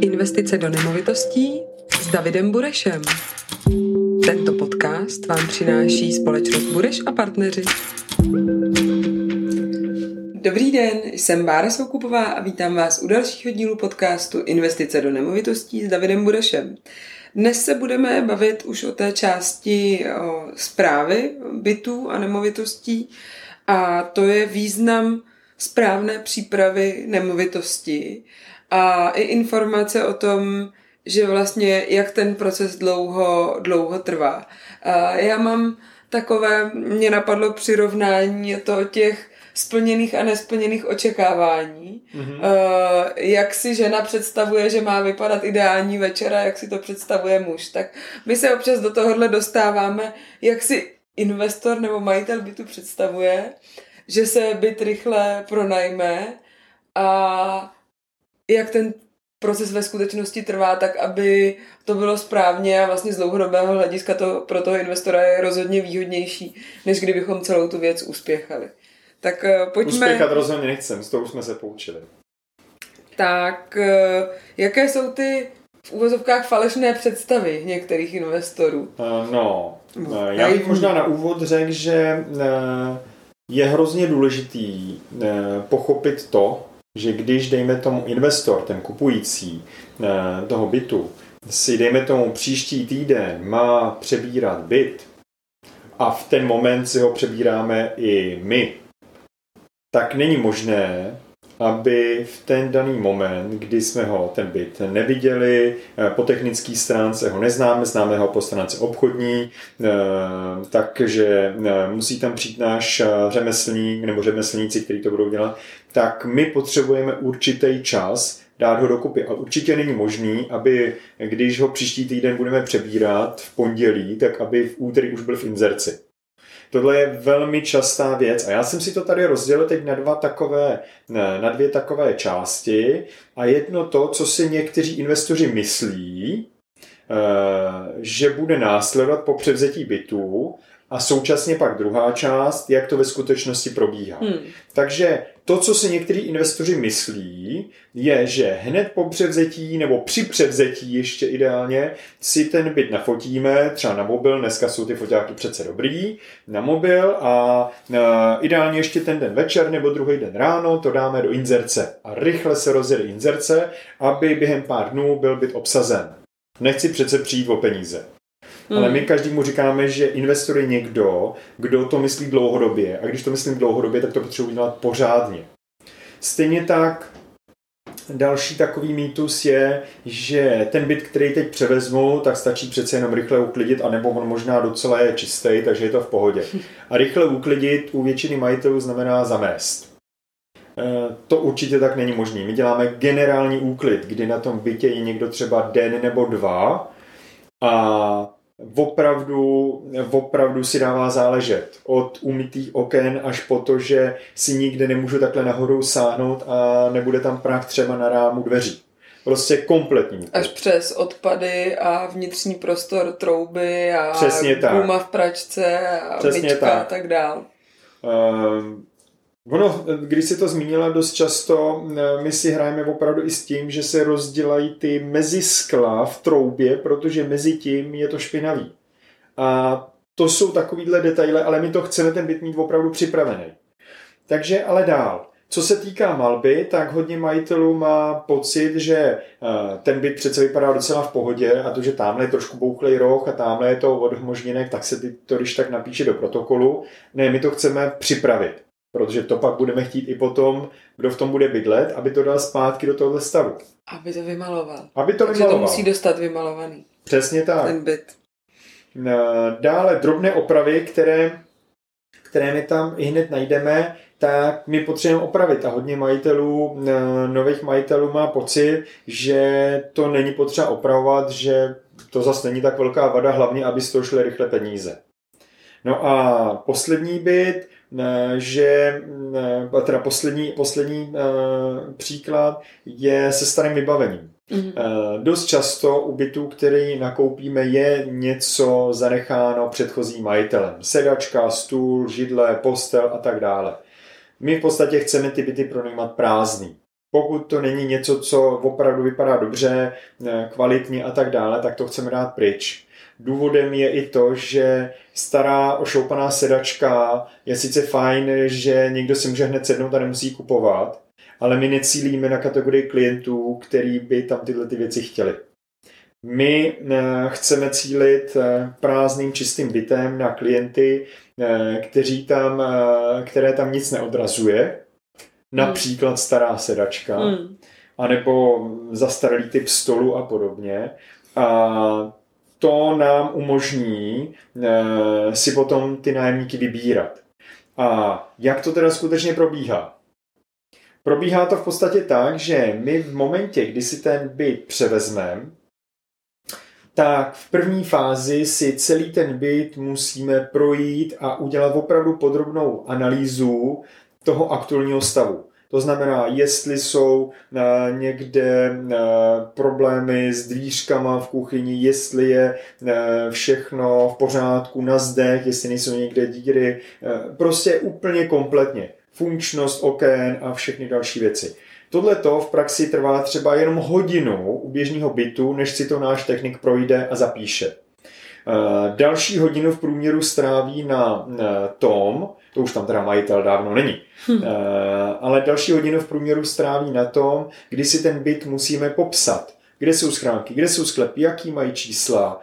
Investice do nemovitostí s Davidem Burešem. Tento podcast vám přináší společnost Bureš a partneři. Dobrý den, jsem Bára Soukupová a vítám vás u dalšího dílu podcastu Investice do nemovitostí s Davidem Burešem. Dnes se budeme bavit už o té části o zprávy bytů a nemovitostí a to je význam správné přípravy nemovitosti a i informace o tom, že vlastně jak ten proces dlouho, dlouho trvá. A já mám takové, mě napadlo přirovnání to těch splněných a nesplněných očekávání. Mm-hmm. Uh, jak si žena představuje, že má vypadat ideální večera, jak si to představuje muž. Tak my se občas do tohohle dostáváme, jak si investor nebo majitel bytu představuje, že se byt rychle pronajme a jak ten proces ve skutečnosti trvá tak, aby to bylo správně a vlastně z dlouhodobého hlediska to pro toho investora je rozhodně výhodnější, než kdybychom celou tu věc uspěchali. Tak uh, pojďme... Uspěchat rozhodně nechcem, z toho už jsme se poučili. Tak uh, jaké jsou ty v úvozovkách falešné představy některých investorů? Uh, no, já bych možná na úvod řekl, že je hrozně důležitý pochopit to, že když, dejme tomu, investor, ten kupující uh, toho bytu, si, dejme tomu, příští týden má přebírat byt a v ten moment si ho přebíráme i my, tak není možné, aby v ten daný moment, kdy jsme ho, ten byt, neviděli, eh, po technické stránce ho neznáme, známe ho po stránce obchodní, eh, takže eh, musí tam přijít náš řemeslník nebo řemeslníci, kteří to budou dělat, tak my potřebujeme určitý čas, dát ho dokupy. A určitě není možný, aby když ho příští týden budeme přebírat v pondělí, tak aby v úterý už byl v inzerci. Tohle je velmi častá věc a já jsem si to tady rozdělil teď na dva takové, na dvě takové části a jedno to, co si někteří investoři myslí, eh, že bude následovat po převzetí bytů a současně pak druhá část, jak to ve skutečnosti probíhá. Hmm. Takže to, co si někteří investoři myslí, je, že hned po převzetí nebo při převzetí ještě ideálně si ten byt nafotíme, třeba na mobil, dneska jsou ty fotáky přece dobrý, na mobil a, a ideálně ještě ten den večer nebo druhý den ráno to dáme do inzerce a rychle se rozjede inzerce, aby během pár dnů byl byt obsazen. Nechci přece přijít o peníze. Hmm. Ale my každému říkáme, že investor je někdo, kdo to myslí dlouhodobě. A když to myslím dlouhodobě, tak to potřebuje dělat pořádně. Stejně tak Další takový mýtus je, že ten byt, který teď převezmu, tak stačí přece jenom rychle uklidit, anebo on možná docela je čistý, takže je to v pohodě. A rychle uklidit u většiny majitelů znamená zamést. E, to určitě tak není možné. My děláme generální úklid, kdy na tom bytě je někdo třeba den nebo dva a opravdu, opravdu si dává záležet. Od umytých oken až po to, že si nikde nemůžu takhle nahoru sáhnout a nebude tam prach třeba na rámu dveří. Prostě kompletní. Až přes odpady a vnitřní prostor trouby a Přesně tak. guma v pračce a Přesně myčka tak. a tak dál. Um, Ono, když si to zmínila dost často, eh, my si hrajeme opravdu i s tím, že se rozdělají ty mezi skla v troubě, protože mezi tím je to špinavý. A to jsou takovýhle detaily, ale my to chceme ten byt mít opravdu připravený. Takže ale dál. Co se týká malby, tak hodně majitelů má pocit, že eh, ten byt přece vypadá docela v pohodě a to, že tamhle je trošku bouchlej roh a tamhle je to odhmožněnek, tak se to když tak napíše do protokolu. Ne, my to chceme připravit protože to pak budeme chtít i potom, kdo v tom bude bydlet, aby to dal zpátky do tohoto stavu. Aby to vymaloval. Aby to Takže vymaloval. to musí dostat vymalovaný. Přesně tak. Ten byt. Dále drobné opravy, které, které my tam i hned najdeme, tak my potřebujeme opravit a hodně majitelů, nových majitelů má pocit, že to není potřeba opravovat, že to zase není tak velká vada, hlavně aby z toho šly rychle peníze. No a poslední byt, že teda poslední, poslední eh, příklad je se starým vybavením. Mm-hmm. Dost často u bytů, který nakoupíme, je něco zanecháno předchozím majitelem. Sedačka, stůl, židle, postel a tak dále. My v podstatě chceme ty byty pronajímat prázdný. Pokud to není něco, co opravdu vypadá dobře, eh, kvalitně a tak dále, tak to chceme dát pryč. Důvodem je i to, že stará ošoupaná sedačka je sice fajn, že někdo si může hned sednout a nemusí kupovat, ale my necílíme na kategorii klientů, který by tam tyhle ty věci chtěli. My eh, chceme cílit eh, prázdným čistým bytem na klienty, kteří tam, které tam nic neodrazuje, například stará sedačka, hmm. anebo zastaralý typ stolu a podobně. A to nám umožní e, si potom ty nájemníky vybírat. A jak to teda skutečně probíhá? Probíhá to v podstatě tak, že my v momentě, kdy si ten byt převezmeme, tak v první fázi si celý ten byt musíme projít a udělat opravdu podrobnou analýzu toho aktuálního stavu. To znamená, jestli jsou uh, někde uh, problémy s dvířkama v kuchyni, jestli je uh, všechno v pořádku na zdech, jestli nejsou někde díry, prostě úplně kompletně. Funkčnost oken a všechny další věci. Tohle to v praxi trvá třeba jenom hodinu u běžného bytu, než si to náš technik projde a zapíše. Další hodinu v průměru stráví na tom, to už tam teda majitel dávno není, hm. ale další hodinu v průměru stráví na tom, kdy si ten byt musíme popsat. Kde jsou schránky, kde jsou sklepy, jaký mají čísla,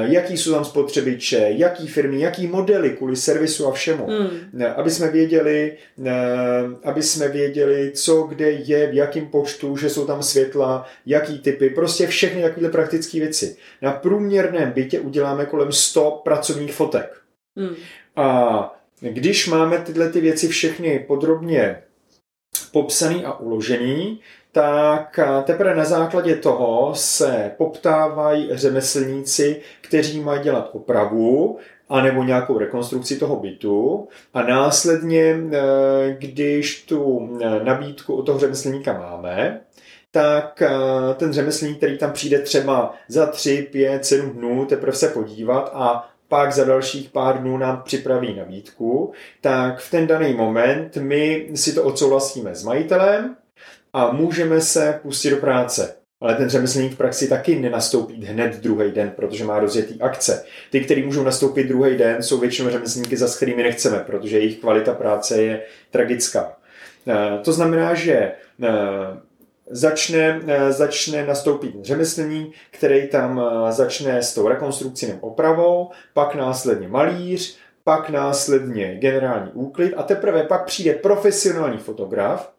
jaký jsou tam spotřebiče, jaký firmy, jaký modely kvůli servisu a všemu. Hmm. Aby jsme věděli, aby jsme věděli, co kde je, v jakém počtu, že jsou tam světla, jaký typy, prostě všechny takové praktické věci. Na průměrném bytě uděláme kolem 100 pracovních fotek. Hmm. A když máme tyhle ty věci všechny podrobně popsaný a uložený, tak teprve na základě toho se poptávají řemeslníci, kteří mají dělat opravu anebo nějakou rekonstrukci toho bytu a následně, e, když tu e, nabídku od toho řemeslníka máme, tak ten řemeslník, který tam přijde třeba za 3, 5, 7 dnů teprve se podívat a pak za dalších pár dnů nám připraví nabídku, tak v ten daný moment my si to odsouhlasíme s majitelem a můžeme se pustit do práce. Ale ten řemeslník v praxi taky nenastoupí hned druhý den, protože má rozjetý akce. Ty, kteří můžou nastoupit druhý den, jsou většinou řemeslníky, za kterými nechceme, protože jejich kvalita práce je tragická. Eh, to znamená, že eh, začne, eh, začne nastoupit řemeslník, který tam eh, začne s tou rekonstrukcí nebo opravou, pak následně malíř, pak následně generální úklid a teprve pak přijde profesionální fotograf,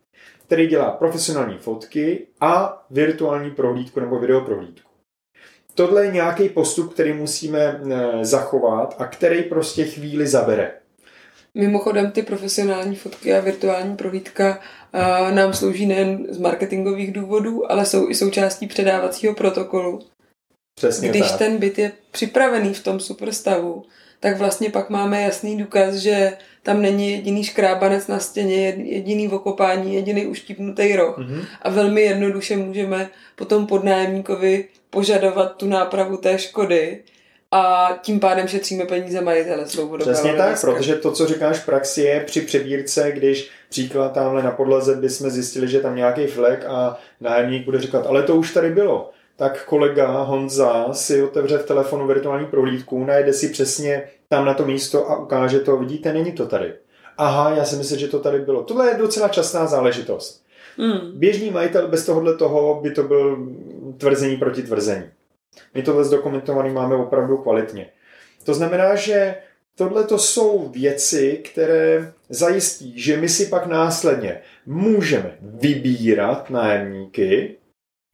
který dělá profesionální fotky a virtuální prohlídku nebo videoprohlídku. Tohle je nějaký postup, který musíme eh, zachovat a který prostě chvíli zabere. Mimochodem ty profesionální fotky a virtuální prohlídka uh, nám slouží nejen z marketingových důvodů, ale jsou i součástí předávacího protokolu. Přesně Když tak. ten byt je připravený v tom super stavu, tak vlastně pak máme jasný důkaz, že tam není jediný škrábanec na stěně, jediný okopání, jediný uštípnutý roh. Mm-hmm. A velmi jednoduše můžeme potom podnájemníkovi požadovat tu nápravu té škody, a tím pádem šetříme peníze majitele z Přesně tak, protože to, co říkáš v praxi, je při přebírce, když příklad tamhle na podlaze bychom zjistili, že tam nějaký flek a nájemník bude říkat, ale to už tady bylo. Tak kolega Honza si otevře v telefonu virtuální prohlídku, najde si přesně tam na to místo a ukáže to, vidíte, není to tady. Aha, já si myslím, že to tady bylo. Tohle je docela častná záležitost. Mm. Běžný majitel bez tohohle toho by to byl tvrzení proti tvrzení. My tohle zdokumentovaný máme opravdu kvalitně. To znamená, že tohle to jsou věci, které zajistí, že my si pak následně můžeme vybírat nájemníky,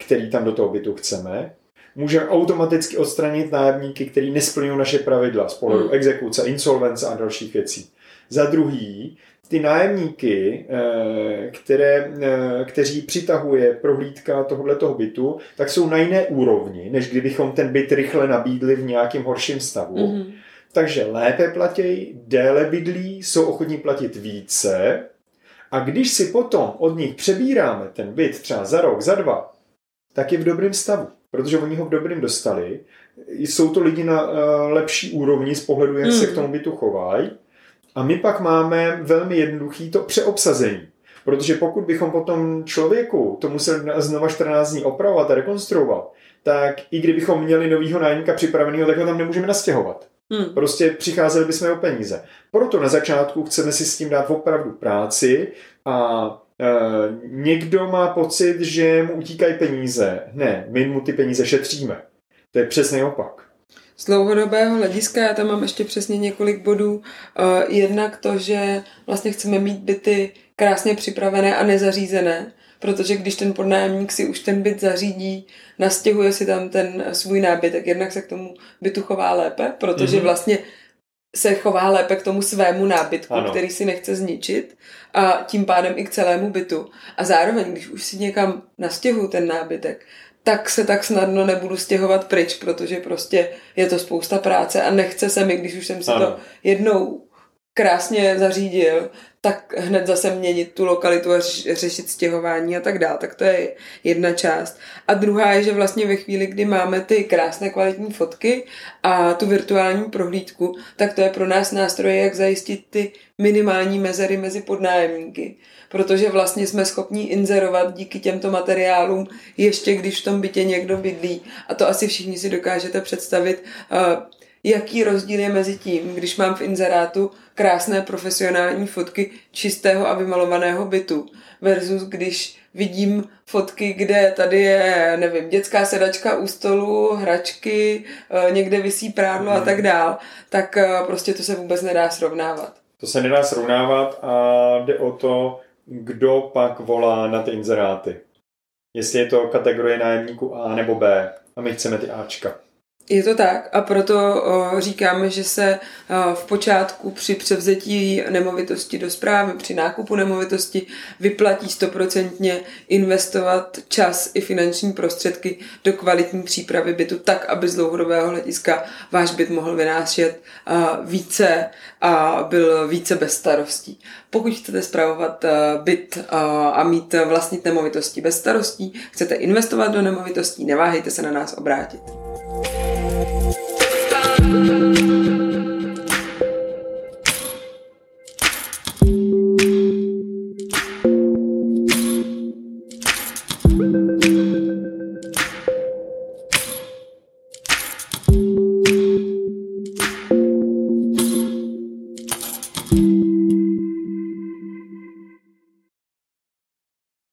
který tam do toho bytu chceme, můžeme automaticky odstranit nájemníky, který nesplňují naše pravidla z pohledu hmm. exekuce, insolvence a dalších věcí. Za druhý, ty nájemníky, eh, které, eh, kteří přitahuje prohlídka tohoto bytu, tak jsou na jiné úrovni, než kdybychom ten byt rychle nabídli v nějakém horším stavu. Mm-hmm. Takže lépe platějí, déle bydlí, jsou ochotní platit více a když si potom od nich přebíráme ten byt třeba za rok, za dva, tak je v dobrém stavu, protože oni ho v dobrém dostali. Jsou to lidi na uh, lepší úrovni z pohledu, jak mm. se k tomu bytu chovají a my pak máme velmi jednoduchý to přeobsazení. Protože pokud bychom potom člověku to museli znova 14 dní opravovat a rekonstruovat, tak i kdybychom měli novýho nájemníka připraveného, tak ho tam nemůžeme nastěhovat. Hmm. Prostě přicházeli bychom o peníze. Proto na začátku chceme si s tím dát opravdu práci a e, někdo má pocit, že mu utíkají peníze. Ne, my mu ty peníze šetříme. To je přesně opak. Z dlouhodobého hlediska já tam mám ještě přesně několik bodů. E, jednak to, že vlastně chceme mít byty krásně připravené a nezařízené, protože když ten podnájemník si už ten byt zařídí, nastěhuje si tam ten svůj nábytek, jednak se k tomu bytu chová lépe, protože mm-hmm. vlastně se chová lépe k tomu svému nábytku, ano. který si nechce zničit a tím pádem i k celému bytu. A zároveň, když už si někam nastěhuju ten nábytek, tak se tak snadno nebudu stěhovat pryč, protože prostě je to spousta práce a nechce se mi, když už jsem si ano. to jednou krásně zařídil, tak hned zase měnit tu lokalitu a řešit stěhování a tak dále. Tak to je jedna část. A druhá je, že vlastně ve chvíli, kdy máme ty krásné kvalitní fotky a tu virtuální prohlídku, tak to je pro nás nástroj, jak zajistit ty minimální mezery mezi podnájemníky. Protože vlastně jsme schopni inzerovat díky těmto materiálům, ještě když v tom bytě někdo bydlí. A to asi všichni si dokážete představit, jaký rozdíl je mezi tím, když mám v inzerátu krásné profesionální fotky čistého a vymalovaného bytu versus když vidím fotky, kde tady je, nevím, dětská sedačka u stolu, hračky, eh, někde visí prádlo a tak dál, tak eh, prostě to se vůbec nedá srovnávat. To se nedá srovnávat a jde o to, kdo pak volá na ty inzeráty. Jestli je to kategorie nájemníků A nebo B. A my chceme ty Ačka. Je to tak a proto říkáme, že se v počátku při převzetí nemovitosti do zprávy, při nákupu nemovitosti vyplatí stoprocentně investovat čas i finanční prostředky do kvalitní přípravy bytu tak, aby z dlouhodobého hlediska váš byt mohl vynášet více a byl více bez starostí. Pokud chcete zpravovat byt a, a mít vlastnit nemovitosti bez starostí, chcete investovat do nemovitostí, neváhejte se na nás obrátit. Thank you